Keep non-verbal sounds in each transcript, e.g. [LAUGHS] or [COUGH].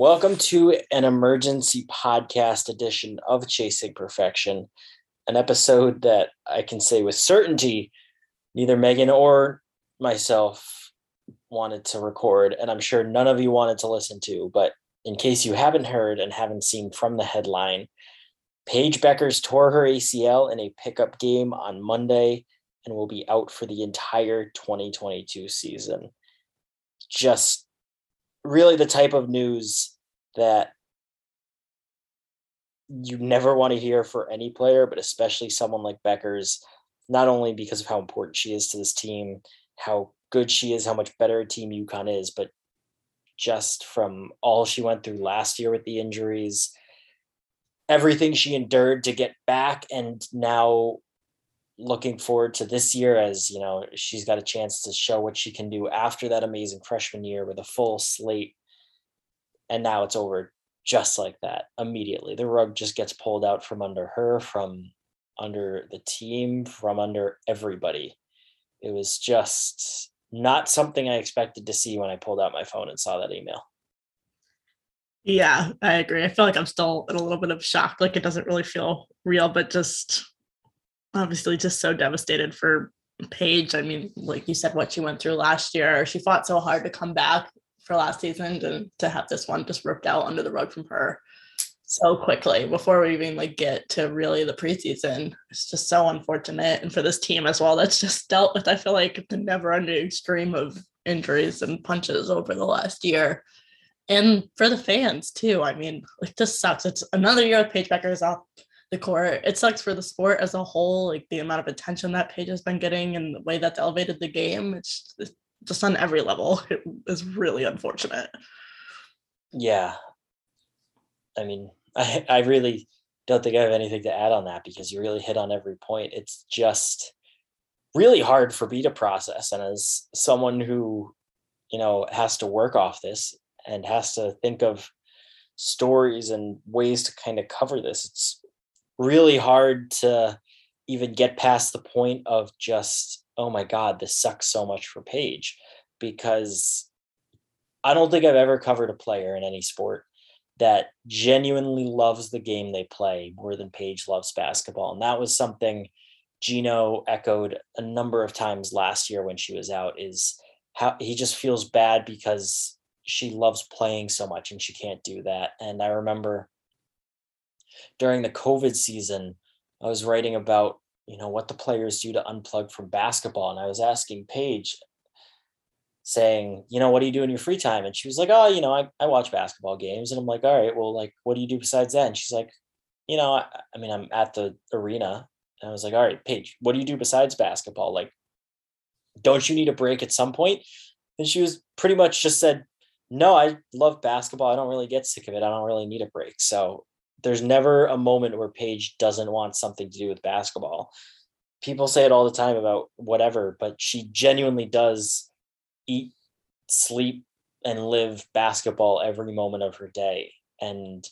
Welcome to an emergency podcast edition of Chasing Perfection, an episode that I can say with certainty neither Megan or myself wanted to record, and I'm sure none of you wanted to listen to. But in case you haven't heard and haven't seen from the headline, Paige Bueckers tore her ACL in a pickup game on Monday and will be out for the entire 2022 season. Just really the type of news that you never want to hear for any player, but especially someone like Bueckers, not only because of how important she is to this team, how good she is, how much better a Team UConn is, but just from all she went through last year with the injuries, everything she endured to get back, and now looking forward to this year as you know she's got a chance to show what she can do after that amazing freshman year with a full slate. And now it's over just like that immediately. The rug just gets pulled out from under her from under the team from under everybody. It was just not something i expected to see when i pulled out my phone and saw that email. Yeah i agree. I feel like i'm still in a little bit of shock like it doesn't really feel real but just obviously just so devastated for Paige. I mean, like you said, what she went through last year, she fought so hard to come back for last season and to have this one just ripped out under the rug from her so quickly before we even like get to really the preseason. It's just so unfortunate. And for this team as well, that's just dealt with, I feel like the never ending stream of injuries and punches over the last year. And for the fans too. I mean, like this sucks. It's another year with Paige Bueckers off the court. It sucks for the sport as a whole, like the amount of attention that Paige has been getting and the way that's elevated the game. It's, it's just on every level. [LAUGHS] It is really unfortunate. Yeah. I mean, [LAUGHS] I, I really don't think I have anything to add on that because you really hit on every point. It's just really hard for me to process. And as someone who, you know, has to work off this and has to think of stories and ways to kind of cover this, it's really hard to even get past the point of just oh my god this sucks so much for Paige because I don't think I've ever covered a player in any sport that genuinely loves the game they play more than Paige loves basketball. And that was something Gino echoed a number of times last year when she was out is how he just feels bad because she loves playing so much and she can't do that. And I remember during the COVID season, I was writing about, you know, what the players do to unplug from basketball. And I was asking Paige, saying, you know, what do you do in your free time? And she was like, oh, you know, I, I watch basketball games. And I'm like, all right, well, like, what do you do besides that? And she's like, you know, I, I mean, I'm at the arena. And I was like, all right, Paige, what do you do besides basketball? Like, don't you need a break at some point? And she was pretty much just said, no, I love basketball. I don't really get sick of it. I don't really need a break. So there's never a moment where Paige doesn't want something to do with basketball. People say it all the time about whatever, but she genuinely does eat, sleep, and live basketball every moment of her day. And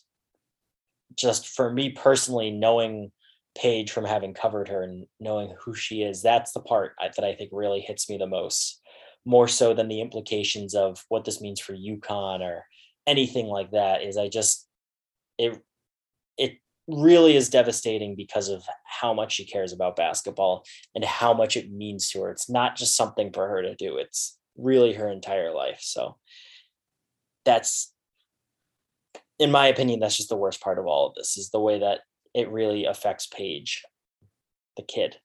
just for me personally, knowing Paige from having covered her and knowing who she is, that's the part that I think really hits me the most, more so than the implications of what this means for UConn or anything like that. Is I just it it really is devastating because of how much she cares about basketball and how much it means to her. It's not just something for her to do, it's really her entire life. So that's in my opinion that's just the worst part of all of this is the way that it really affects Paige the kid.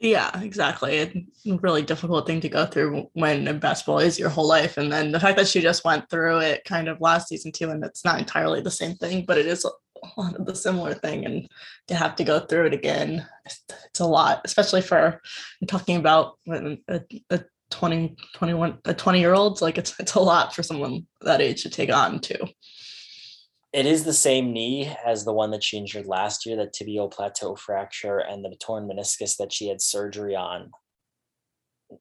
Yeah, exactly. It's a really difficult thing to go through when basketball is your whole life. And then the fact that she just went through it kind of last season too, and it's not entirely the same thing, but it is a lot of the similar thing. And to have to go through it again, it's, a lot, especially for talking about a, a 20, 21, a 20 year old. Like it's, it's a lot for someone that age to take on too it is the same knee as the one that she injured last year, the tibial plateau fracture and the torn meniscus that she had surgery on.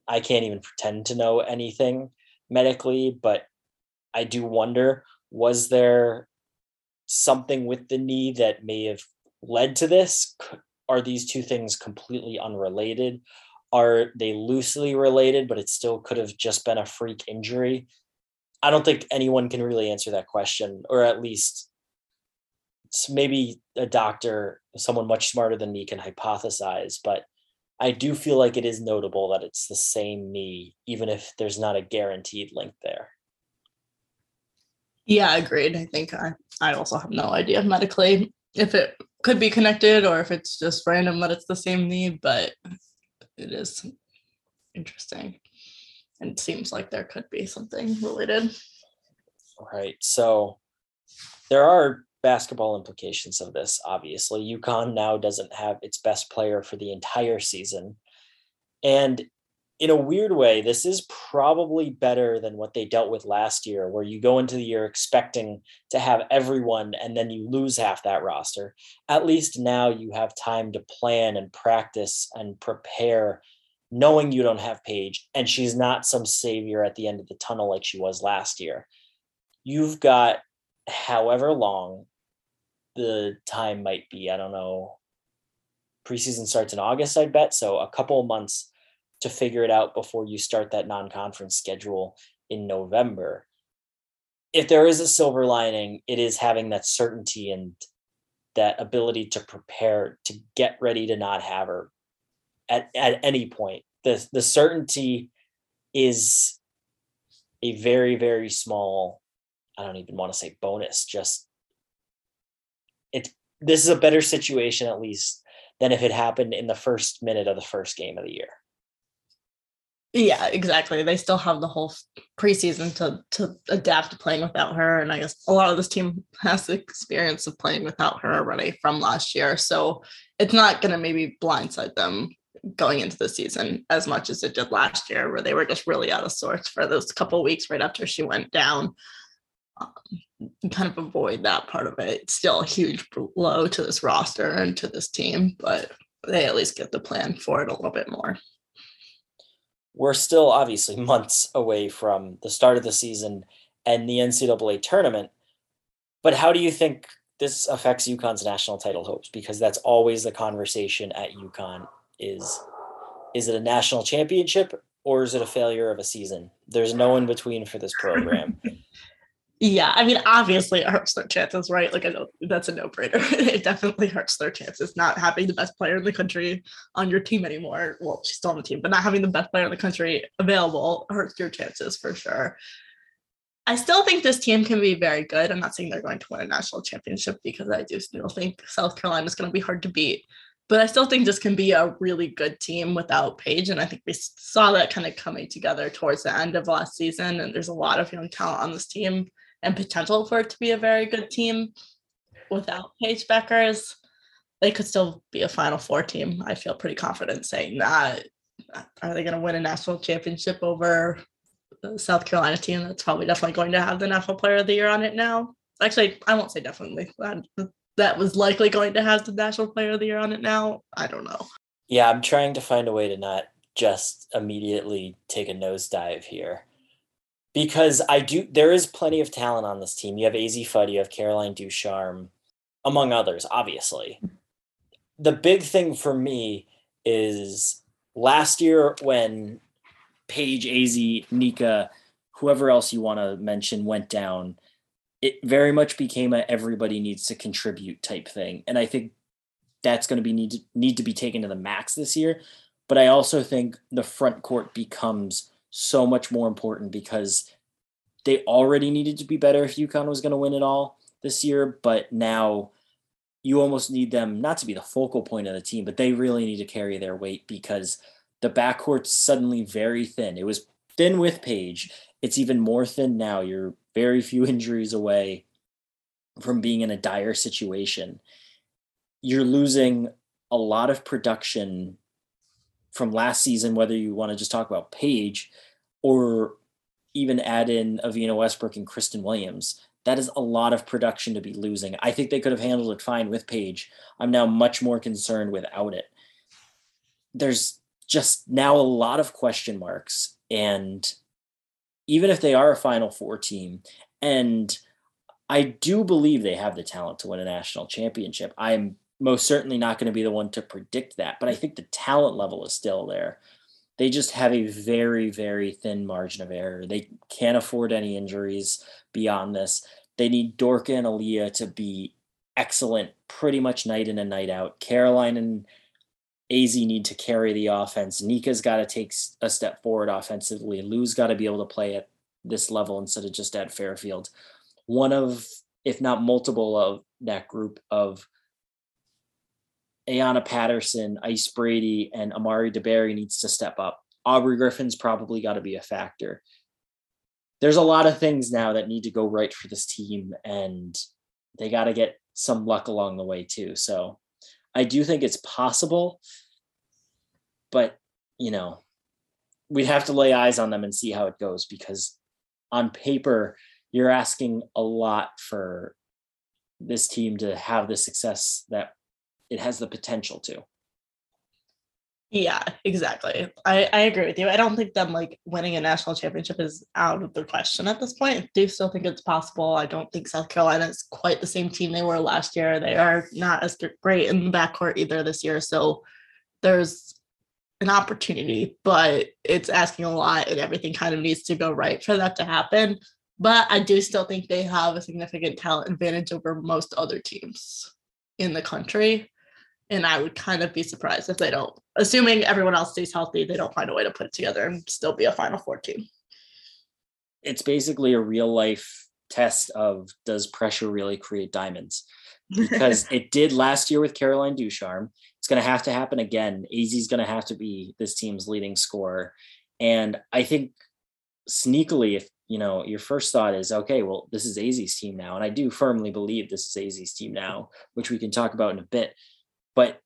I can't even pretend to know anything medically, but I do wonder was there something with the knee that may have led to this? Are these two things completely unrelated? Are they loosely related, but it still could have just been a freak injury? I don't think anyone can really answer that question, or at least maybe a doctor, someone much smarter than me, can hypothesize. But I do feel like it is notable that it's the same knee, even if there's not a guaranteed link there. Yeah, agreed. I think I, I also have no idea medically if it could be connected or if it's just random that it's the same knee, but it is interesting. And it seems like there could be something related. Right. So there are basketball implications of this, obviously. UConn now doesn't have its best player for the entire season. And in a weird way, this is probably better than what they dealt with last year, where you go into the year expecting to have everyone and then you lose half that roster. At least now you have time to plan and practice and prepare, knowing you don't have Paige and she's not some savior at the end of the tunnel like she was last year. You've got however long the time might be. I don't know. Preseason starts in August, I'd bet. So a couple months to figure it out before you start that non-conference schedule in November. If there is a silver lining, it is having that certainty and that ability to prepare to get ready to not have her at, at any point. The the certainty is a very, very small, I don't even want to say bonus, just it's this is a better situation at least than if it happened in the first minute of the first game of the year. Yeah, exactly. They still have the whole preseason to to adapt to playing without her, and I guess a lot of this team has the experience of playing without her already from last year. So it's not going to maybe blindside them going into the season as much as it did last year, where they were just really out of sorts for those couple weeks right after she went down. Um, kind of avoid that part of it. It's still a huge blow to this roster and to this team, but they at least get the plan for it a little bit more we're still obviously months away from the start of the season and the NCAA tournament. But how do you think this affects UConn's national title hopes? Because that's always the conversation at UConn is is it a national championship or is it a failure of a season? There's no in between for this program. [LAUGHS] Yeah, I mean, obviously it hurts their chances, right? Like I know that's a no-brainer. [LAUGHS] it definitely hurts their chances not having the best player in the country on your team anymore. Well, she's still on the team, but not having the best player in the country available hurts your chances for sure. I still think this team can be very good. I'm not saying they're going to win a national championship because I do still think South Carolina is going to be hard to beat. But I still think this can be a really good team without Paige. And I think we saw that kind of coming together towards the end of last season. And there's a lot of young talent on this team and potential for it to be a very good team without Paige Bueckers. They could still be a Final Four team. I feel pretty confident saying that. Are they going to win a national championship over the South Carolina team? That's probably definitely going to have the National Player of the Year on it now. Actually, I won't say definitely. That, was likely going to have the National Player of the Year on it now. I don't know. Yeah, I'm trying to find a way to not just immediately take a nosedive here because I do. There is plenty of talent on this team. You have Azzi Fudd, you have Caroline Ducharme, among others. Obviously, the big thing for me is last year when Paige, Azzi, Nika, whoever else you want to mention went down. It very much became a everybody needs to contribute type thing, and I think that's going to be need to, need to be taken to the max this year. But I also think the front court becomes so much more important because they already needed to be better if UConn was going to win it all this year, but now you almost need them not to be the focal point of the team, but they really need to carry their weight because the backcourt's suddenly very thin. It was thin with Paige. It's even more thin now. You're very few [LAUGHS] injuries away from being in a dire situation. You're losing a lot of production from last season, whether you want to just talk about Paige or even add in Evina Westbrook and Christyn Williams. That is a lot of production to be losing. I think they could have handled it fine with Paige. I'm now much more concerned without it. There's just now a lot of question marks. And even if they are a Final Four team, and I do believe they have the talent to win a national championship, I'm most certainly not going to be the one to predict that. But I think the talent level is still there. they just have a very, very thin margin of error. They can't afford any injuries beyond this. They need Dorka and Aaliyah to be excellent pretty much night in and night out. Caroline and Azzi need to carry the offense. Nika's got to take a step forward offensively. Lou's got to be able to play at this level instead of just at Fairfield. One of, if not multiple, of that group of Ayanna Patterson, Ice Brady, and Amari DeBerry needs to step up. Aubrey Griffin's probably got to be a factor. There's a lot of things now that need to go right for this team, and they got to get some luck along the way too. So I do think it's possible, but you know, we'd have to lay eyes on them and see how it goes because on paper, you're asking a lot for this team to have the success that it has the potential to. Yeah, exactly. I, I agree with you. I don't think them like winning a national championship is out of the question at this point. I do still think it's possible. I don't think South Carolina is quite the same team they were last year. They are not as great in the backcourt either this year. So there's an opportunity, but it's asking a lot and everything kind of needs to go right for that to happen. But I do still think they have a significant talent advantage over most other teams in the country. And I would kind of be surprised if they don't, assuming everyone else stays healthy, they don't find a way to put it together and still be a Final Four team. It's basically a real life test of does pressure really create diamonds? [LAUGHS] Because it did last year with Caroline Ducharme. It's going to have to happen again. Azzi's going to have to be this team's leading scorer. And I think sneakily, if you know, your first thought is, okay, well, this is Azzi's team now. And I do firmly believe this is Azzi's team now, which we can talk about in a bit. But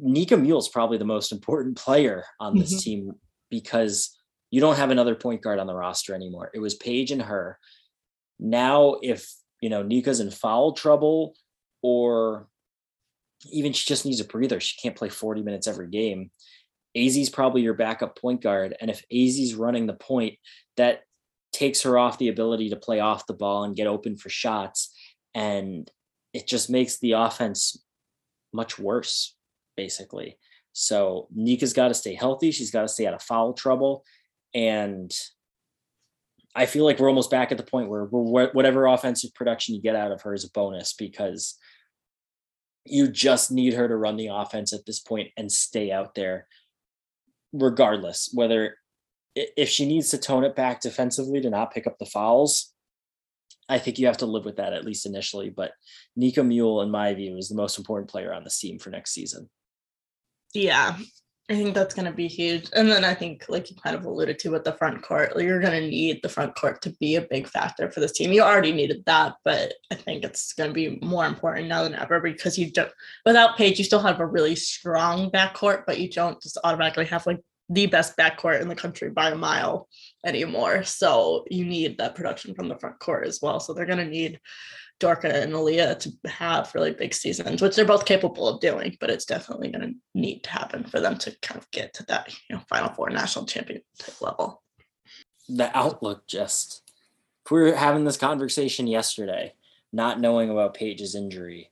Nika Mühl is probably the most important player on this mm-hmm. team because you don't have another point guard on the roster anymore. It was Paige and her. Now, if you know Nika's in foul trouble, or even she just needs a breather, she can't play 40 minutes every game. Azzi's probably your backup point guard. And if Azzi's running the point, that takes her off the ability to play off the ball and get open for shots. And it just makes the offense much worse, basically. So Nika's got to stay healthy. She's got to stay out of foul trouble. And I feel like we're almost back at the point where whatever offensive production you get out of her is a bonus because you just need her to run the offense at this point and stay out there regardless whether if she needs to tone it back defensively to not pick up the fouls, I think you have to live with that at least initially. But Nika Mühl, in my view, is the most important player on the team for next season. Yeah, I think that's going to be huge. And then I think, like you kind of alluded to with the front court, you're going to need the front court to be a big factor for this team. You already needed that, but I think it's going to be more important now than ever because you don't, without Paige, you still have a really strong backcourt, but you don't just automatically have like the best backcourt in the country by a mile anymore. So you need that production from the front court as well. So they're going to need Dorka and Aaliyah to have really big seasons, which they're both capable of doing, but it's definitely going to need to happen for them to kind of get to that you know Final Four national champion type level. The outlook just if we were having this conversation yesterday, not knowing about Paige's injury,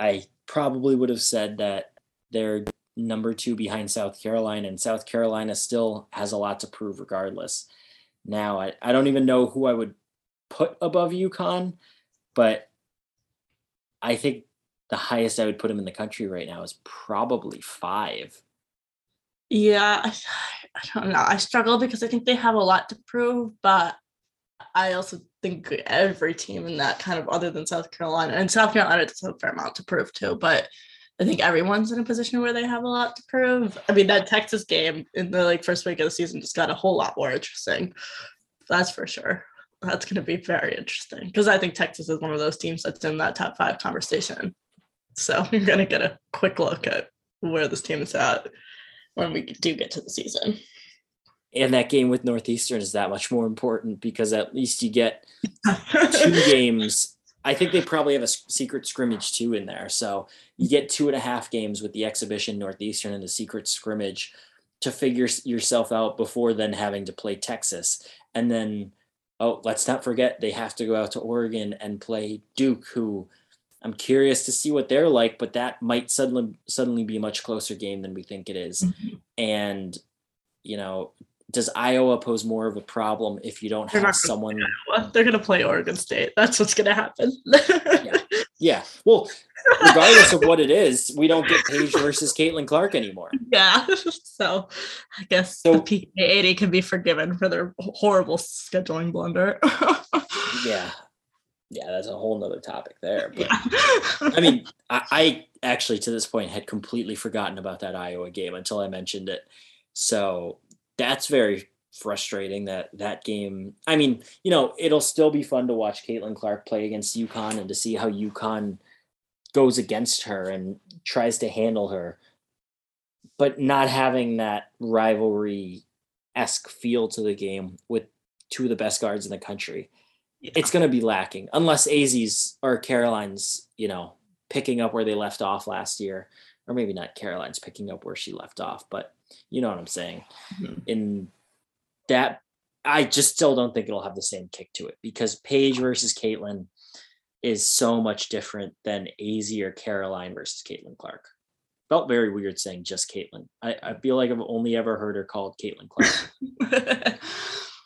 I probably would have said that they're number two behind South Carolina, and South Carolina still has a lot to prove regardless. Now, I, I don't even know who I would put above UConn, but I think the highest I would put him in the country right now is probably five. Yeah, I, [SIGHS] I don't know. I struggle because I think they have a lot to prove, but I also think every team in that kind of other than South Carolina and South Carolina does have a fair amount to prove too, but I think everyone's in a position where they have a lot to prove. I mean, that Texas game in the like first week of the season just got a whole lot more interesting. That's for sure. That's going to be very interesting because I think Texas is one of those teams that's in that top five conversation. So you're going to get a quick look at where this team is at when we do get to the season. And that game with Northeastern is that much more important because at least you get two [LAUGHS] games I think they probably have a secret scrimmage too in there. So you get two and a half games with the exhibition Northeastern and the secret scrimmage to figure yourself out before then having to play Texas. And then, oh, let's not forget they have to go out to Oregon and play Duke, who I'm curious to see what they're like, but that might suddenly suddenly be a much closer game than we think it is. Mm-hmm. And you know, does Iowa pose more of a problem if you don't They're have not gonna someone? They're gonna play Oregon State. That's what's gonna happen. [LAUGHS] Yeah. Well, regardless of what it is, we don't get Paige versus Caitlin Clark anymore. yeah. [LAUGHS] So I guess So- the PK 80 can be forgiven for their horrible scheduling blunder. [LAUGHS] Yeah. Yeah, that's a whole nother topic there. But Yeah. I mean, [LAUGHS] I, I actually to this point had completely forgotten about that Iowa game until I mentioned it. So that's very frustrating that that game. I mean, you know, it'll still be fun to watch Caitlin Clark play against UConn and to see how UConn goes against her and tries to handle her. But not having that rivalry esque feel to the game with two of the best guards in the country it's going to be lacking unless Azzi's or Caroline's, you know, picking up where they left off last year, or maybe not Caroline's picking up where she left off, but you know what I'm saying. Mhm. In that, I just still don't think it'll have the same kick to it because Paige versus Caitlin is so much different than Azzi or Caroline versus Caitlin Clark. Felt very weird saying just Caitlin. I, I feel like I've only ever heard her called Caitlin Clark.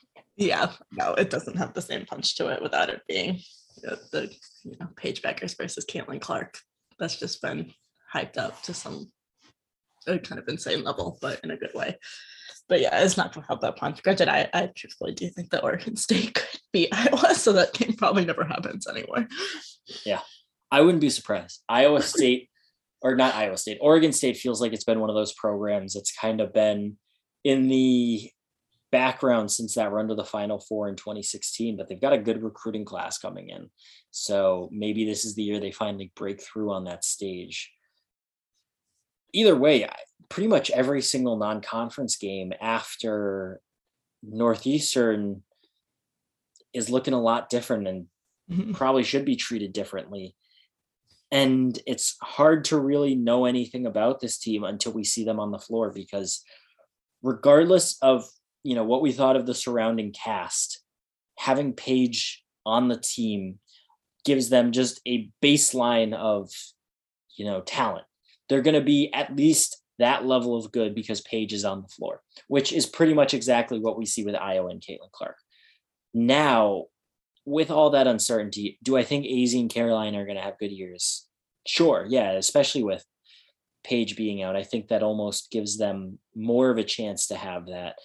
[LAUGHS] yeah, no, it doesn't have the same punch to it without it being the, the you know Paige Bueckers versus Caitlin Clark. That's just been hyped up to some a kind of insane level, but in a good way. But yeah, it's not gonna help that punch. Granted, I, I truthfully do think that Oregon [LAUGHS] State could beat Iowa, so that game probably never happens anyway. Yeah, I wouldn't be surprised. Iowa State, or not Iowa State, Oregon State feels like it's been one of those programs that's kind of been in the background since that run to the Final Four in 2016, but they've got a good recruiting class coming in. So maybe this is the year they finally break through on that stage. Either way, I- pretty much every single non conference game after Northeastern is looking a lot different and Mhm. probably should be treated differently. And it's hard to really know anything about this team until we see them on the floor because regardless of, you know, what we thought of the surrounding cast, having Paige on the team gives them just a baseline of, you know, talent. They're going to be at least that level of good because Paige is on the floor, which is pretty much exactly what we see with Io and Caitlin Clark. Now, with all that uncertainty, do I think Azzi and Caroline are going to have good years? Sure, yeah, especially with Paige being out. I think that almost gives them more of a chance to have that.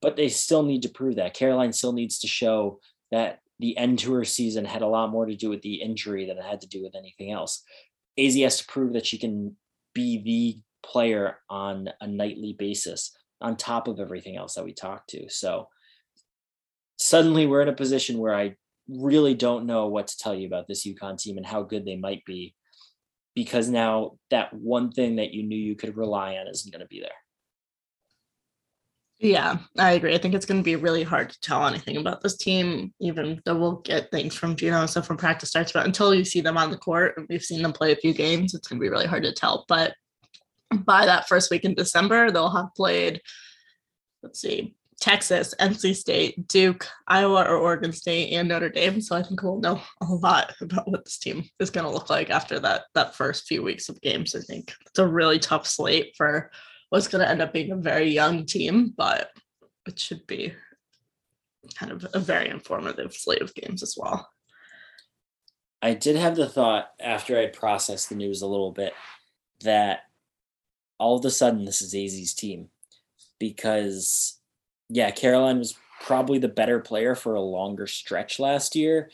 But they still need to prove that. Caroline still needs to show that the end to her season had a lot more to do with the injury than it had to do with anything else. Azzi has to prove that she can be the player on a nightly basis on top of everything else that we talked to. So suddenly we're in a position where I really don't know what to tell you about this UConn team and how good they might be because now that one thing that you knew you could rely on isn't going to be there. Yeah, I agree. I think it's going to be really hard to tell anything about this team, even though we'll get things from Gino and stuff from practice starts. But until you see them on the court and we've seen them play a few games, it's going to be really hard to tell. But by that first week in December, they'll have played, let's see, Texas, NC State, Duke, Iowa, or Oregon State, and Notre Dame. So I think we'll know a lot [LAUGHS] about what this team is going to look like after that that first few weeks of games. I think it's a really tough slate for what's going to end up being a very young team, but it should be kind of a very informative slate of games as well. I did have the thought after I'd processed the news a little bit that all of a sudden this is Azzi's team because yeah, Caroline was probably the better player for a longer stretch last year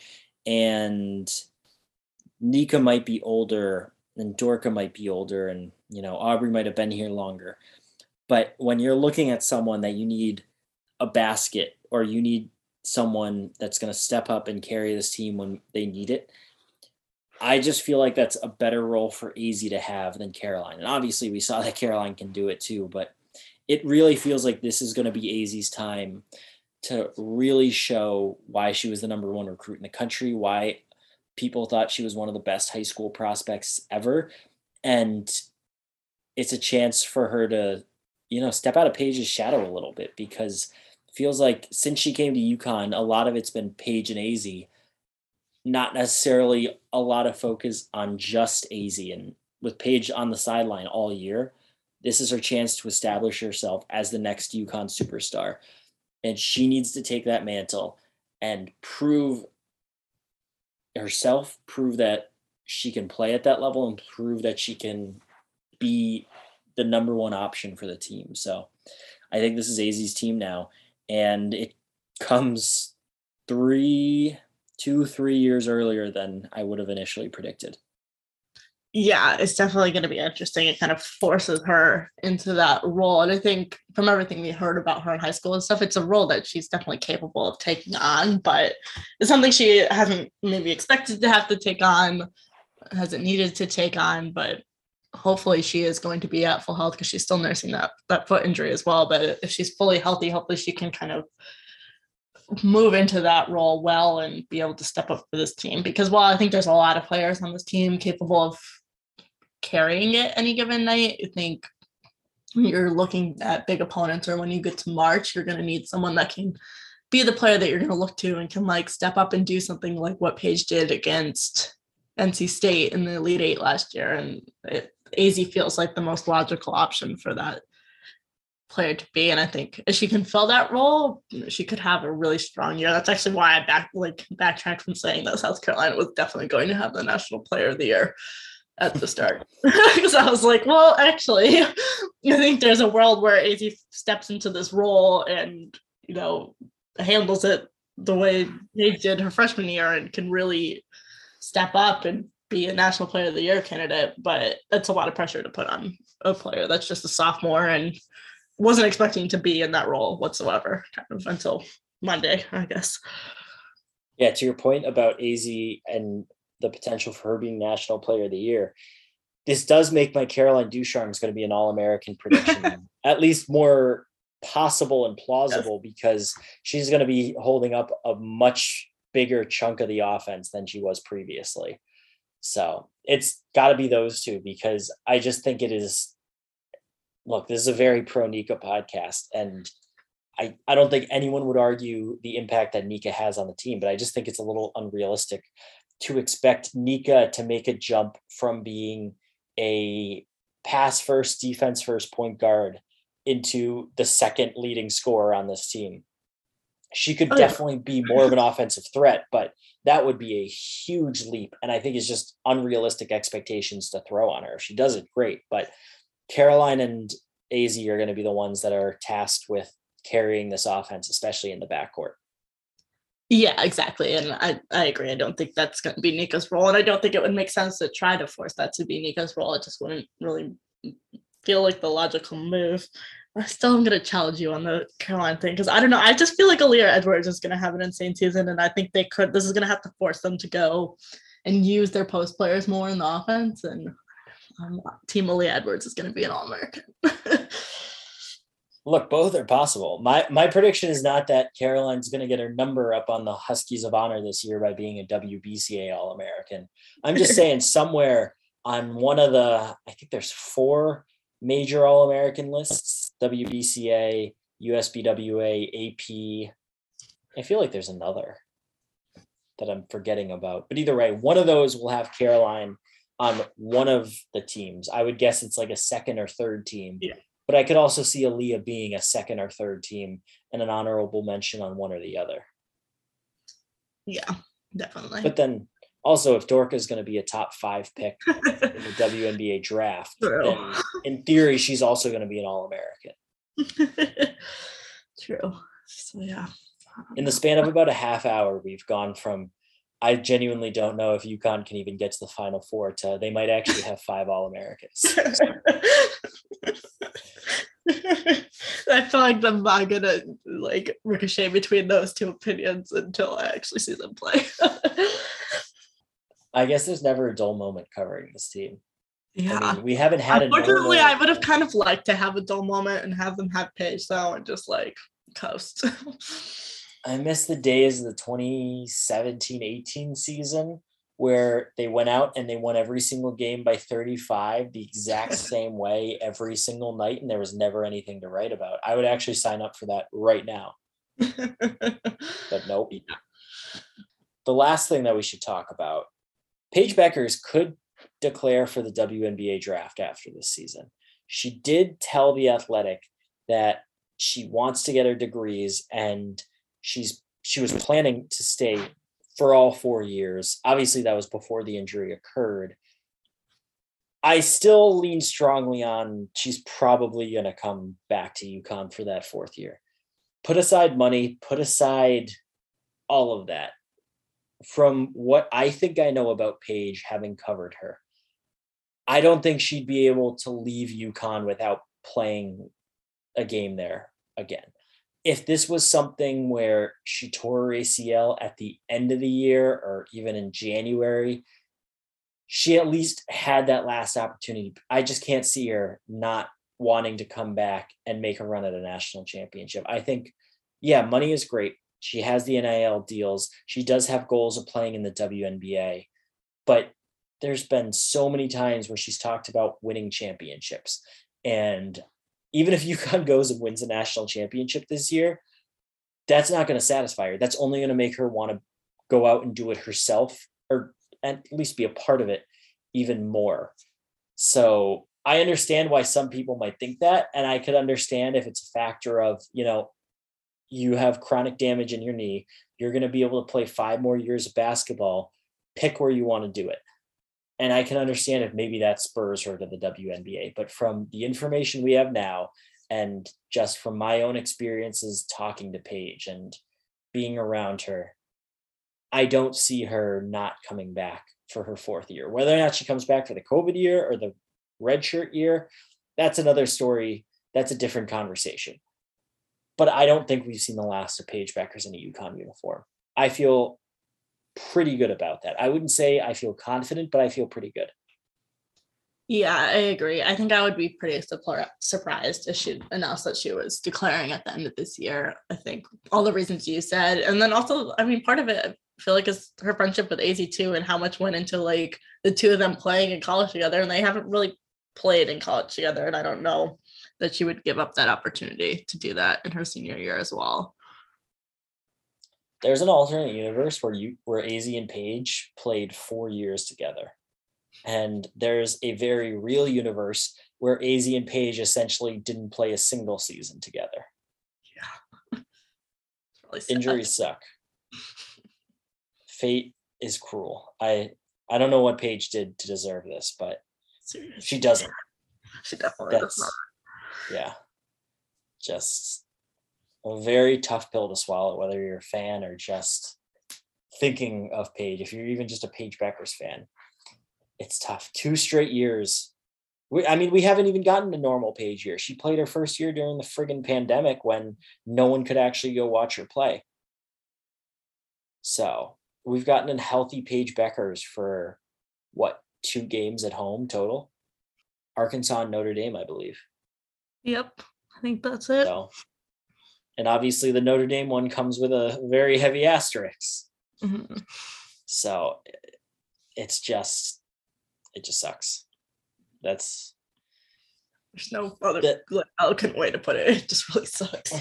and Nika might be older and Dorka might be older and you know Aubrey might have been here longer. But when you're looking at someone that you need a basket or you need someone that's going to step up and carry this team when they need it, I just feel like that's a better role for Azzi to have than Caroline. And obviously, we saw that [LAUGHS] Caroline can do it too, but it really feels like this is going to be Azzi's time to really show why she was the number one recruit in the country, why people thought she was one of the best high school prospects ever. And it's a chance for her to, you know, step out of Paige's shadow a little bit because it feels like since she came to UConn, a lot of it's been Paige and Azzi not necessarily a lot of focus on just Azzi and with Paige on the sideline all year. This is her chance to establish herself as the next UConn superstar. And she needs to take that mantle and prove herself, prove that she can play at that level, and prove that she can be the number one option for the team. So I think this is Azzi's team now. And it comes three, two, three years earlier than I would have initially predicted. Yeah, it's definitely going to be interesting. It kind of forces her into that role. And I think from everything we heard about her in high school and stuff, it's a role that she's definitely capable of taking on, but it's something she hasn't maybe expected to have to take on, hasn't needed to take on, but hopefully she is going to be at full health because she's still nursing that that foot injury as well. But if she's fully healthy, hopefully she can kind of move into that role well and be able to step up for this team because while I think there's a lot of players on this team capable of carrying it any given night, I think when you're looking at big opponents or when you get to March, you're going to need someone that can be the player that you're going to look to and can like step up and do something like what Paige did against NC State in the Elite Eight last year. And it, Azzi feels like the most logical option for that player to be. And I think if she can fill that role, she could have a really strong year. That's actually why I back like backtracked from saying that South Carolina was definitely going to have the national player of the year at the start. [LAUGHS] Because I was like, well, actually, [LAUGHS] I think there's a world where Azzi steps into this role and, you know, handles it the way they did her freshman year and can really step up and be a national player of the year candidate. But that's a lot of pressure to put on a player that's just a sophomore and wasn't expecting to be in that role whatsoever kind of until Monday, I guess. Yeah, to your point about Azzi and the potential for her being National Player of the Year, this does make my Caroline Ducharme is going to be an All American prediction [LAUGHS] at least more possible and plausible yes. because she's going to be holding up a much bigger chunk of the offense than she was previously. So it's got to be those two because I just think it is look, this is a very pro Nika podcast, and I, I don't think anyone would argue the impact that Nika has on the team, but I just think it's a little unrealistic to expect Nika to make a jump from being a pass first, defense first point guard into the second leading scorer on this team. She could oh, definitely be more of an offensive threat, but that would be a huge leap. And I think it's just unrealistic expectations to throw on her. If she does it, great. But Caroline and Azzi are going to be the ones that are tasked with carrying this offense, especially in the backcourt. Yeah, exactly. And I, I agree. I don't think that's going to be Nika's role. And I don't think it would make sense to try to force that to be Nika's role. It just wouldn't really feel like the logical move. I still am going to challenge you on the Caroline thing because I don't know. I just feel like Aaliyah Edwards is going to have an insane season. And I think they could, this is going to have to force them to go and use their post players more in the offense. And um, Team Aaliyah Edwards is going to be an All American. Look, both are possible. My my prediction is not that Caroline's going to get her number up on the Huskies of Honor this year by being a WBCA All American. I'm just [LAUGHS] saying somewhere on one of the I think there's four major All American lists: WBCA, USBWA, AP. I feel like there's another that I'm forgetting about. But either way, one of those will have Caroline on one of the teams. I would guess it's like a second or third team. Yeah. But I could also see Aaliyah being a second or third team and an honorable mention on one or the other. Yeah, definitely. But then also, if Dorka is going to be a top five pick [LAUGHS] in the WNBA draft, True. then in theory, she's also going to be an All American. [LAUGHS] True. So, yeah. In the span of about a half hour, we've gone from I genuinely don't know if UConn can even get to the Final Four. To they might actually have five All Americans. [LAUGHS] I feel like I'm not gonna like ricochet between those two opinions until I actually see them play. I guess there's never a dull moment covering this team. Yeah, I mean, we haven't had. Unfortunately, I would have kind of liked to have a dull moment and have them have Paige though, and just like coast. [LAUGHS] I miss the days of the 2017 18 season where they went out and they won every single game by 35 the exact [LAUGHS] same way every single night and there was never anything to write about. I would actually sign up for that right now. [LAUGHS] but nope. The last thing that we should talk about Paige Bueckers could declare for the WNBA draft after this season. she did tell the athletic that she wants to get her degrees and she's she was planning to stay for all four years. Obviously, that was before the injury occurred. I still lean strongly on she's probably going to come back to UConn for that fourth year. Put aside money, put aside all of that. From what I think I know about Paige, having covered her, I don't think she'd be able to leave UConn without playing a game there again. If this was something where she tore her ACL at the end of the year or even in January, she at least had that last opportunity. I just can't see her not wanting to come back and make a run at a national championship. I think, yeah, money is great. She has the NIL deals. She does have goals of playing in the WNBA, but there's been so many times where she's talked about winning championships. And even if [LAUGHS] UConn goes and wins a national championship this year, that's not going to satisfy her. That's only going to make her want to go out and do it herself or at least be a part of it even more. So I understand why some people might think that. And I could understand if it's a factor of, you know, you have chronic damage in your knee, you're going to be able to play five more years of basketball, pick where you want to do it. And I can understand if maybe that spurs her to the WNBA. But from the information we have now, and just from my own experiences talking to Paige and being around her, I don't see her not coming back for her fourth year. Whether or not she comes back for the COVID year or the redshirt year, that's another story. That's a different conversation. But I don't think we've seen the last of Paige Bueckers in a UConn uniform. I feel pretty good about that. I wouldn't say I feel confident, but I feel pretty good. Yeah, I agree. I think I would be pretty surprised if she announced that she was declaring at the end of this year. I think all the reasons you said. And then also, I mean, part of it, I feel like is her friendship with Azzi too, and how much went into like the two of them playing in college together. And they haven't really played in college together. And I don't know that she would give up that opportunity to do that in her senior year as well there's an alternate universe where you where Azzi and Paige played four years together. And there's a very real universe where Azzi and Paige essentially didn't play a single season together. Yeah. [LAUGHS] Really Injuries suck. Fate is cruel. I I don't know what Paige did to deserve this, but Seriously. she doesn't. [LAUGHS] She definitely That's, does not. Yeah. Just a very tough pill to swallow, whether you're a fan or just thinking of Paige. If you're even just a Paige Bueckers fan, it's tough. Two straight years. We, I mean, we haven't even gotten a normal Paige year. She played her first year during the friggin' pandemic when no one could actually go watch her play. So we've gotten a healthy Paige Bueckers for what two games at home total. Arkansas and Notre Dame, I believe. Yep, I think that's it. So and obviously the Notre Dame one comes with a very heavy asterisk. Mm-hmm. So it's just it just sucks. That's there's no other that, eloquent way to put it. It just really sucks.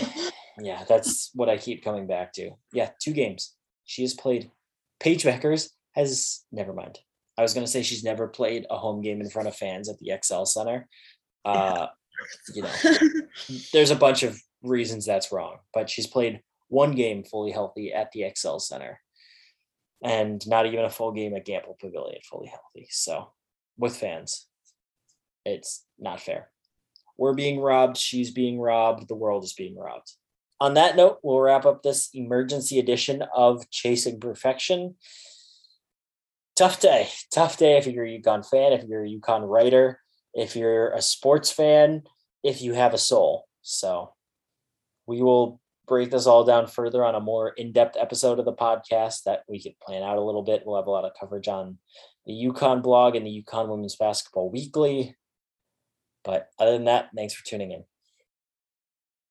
[LAUGHS] yeah, that's what I keep coming back to. Yeah, two games. She has played Paige Bueckers has never mind. I was gonna say she's never played a home game in front of fans at the XL Center. Uh, yeah. you know, there's a bunch of reasons that's wrong, but she's played one game fully healthy at the XL Center and not even a full game at Gampel Pavilion fully healthy. So, with fans, it's not fair. We're being robbed. She's being robbed. The world is being robbed. On that note, we'll wrap up this emergency edition of Chasing Perfection. Tough day. Tough day if you're a UConn fan, if you're a UConn writer, if you're a sports fan, if you have a soul. So, we will break this all down further on a more in-depth episode of the podcast that we could plan out a little bit. We'll have a lot of coverage on the UConn blog and the UConn Women's Basketball Weekly. But other than that, thanks for tuning in.